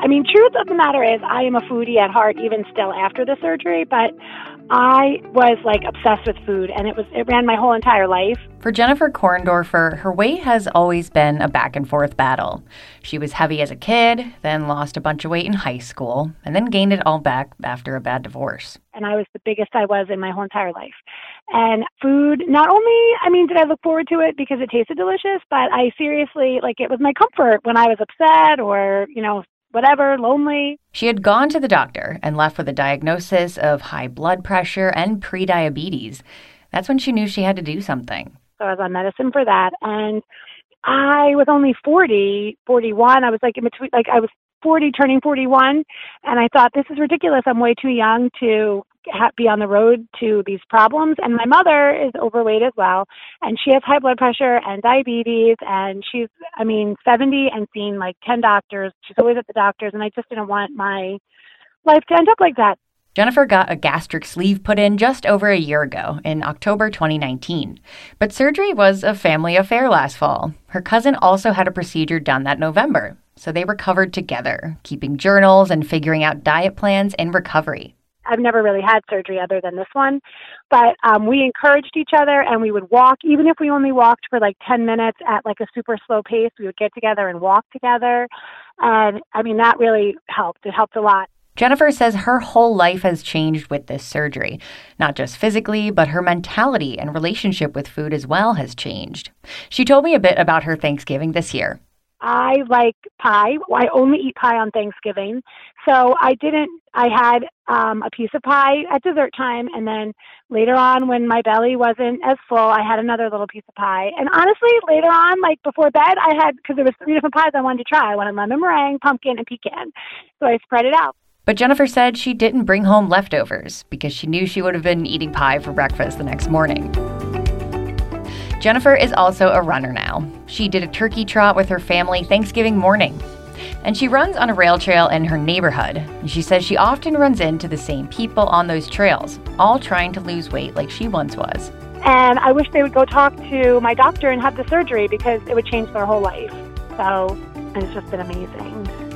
I mean, truth of the matter is, I am a foodie at heart, even still after the surgery. But I was like obsessed with food, and it was it ran my whole entire life. For Jennifer Korndoerfer, her weight has always been a back and forth battle. She was heavy as a kid, then lost a bunch of weight in high school, and then gained it all back after a bad divorce. And I was the biggest I was in my whole entire life. And food, not only, I mean, did I look forward to it because it tasted delicious, but I seriously, like, it was my comfort when I was upset or, you know, whatever, lonely. She had gone to the doctor and left with a diagnosis of high blood pressure and prediabetes. That's when she knew she had to do something. So I was on medicine for that. And I was only 40, 41. I was like in between, like I was 40 turning 41 and i thought this is ridiculous i'm way too young to be on the road to these problems and my mother is overweight as well and she has high blood pressure and diabetes and she's i mean 70 and seen like 10 doctors she's always at the doctors and i just didn't want my life to end up like that Jennifer got a gastric sleeve put in just over a year ago, in October 2019. But surgery was a family affair last fall. Her cousin also had a procedure done that November, so they recovered together, keeping journals and figuring out diet plans in recovery. I've never really had surgery other than this one, but um, we encouraged each other and we would walk, even if we only walked for like 10 minutes at like a super slow pace, we would get together and walk together. And I mean, that really helped. It helped a lot. Jennifer says her whole life has changed with this surgery. Not just physically, but her mentality and relationship with food as well has changed. She told me a bit about her Thanksgiving this year. I like pie. I only eat pie on Thanksgiving. So I didn't, I had um, a piece of pie at dessert time. And then later on, when my belly wasn't as full, I had another little piece of pie. And honestly, later on, like before bed, I had, because there was three different pies I wanted to try. I wanted lemon meringue, pumpkin, and pecan. So I spread it out. But Jennifer said she didn't bring home leftovers because she knew she would have been eating pie for breakfast the next morning. Jennifer is also a runner now. She did a turkey trot with her family Thanksgiving morning. And she runs on a rail trail in her neighborhood. She says she often runs into the same people on those trails, all trying to lose weight like she once was. And I wish they would go talk to my doctor and have the surgery because it would change their whole life. So it's just been amazing.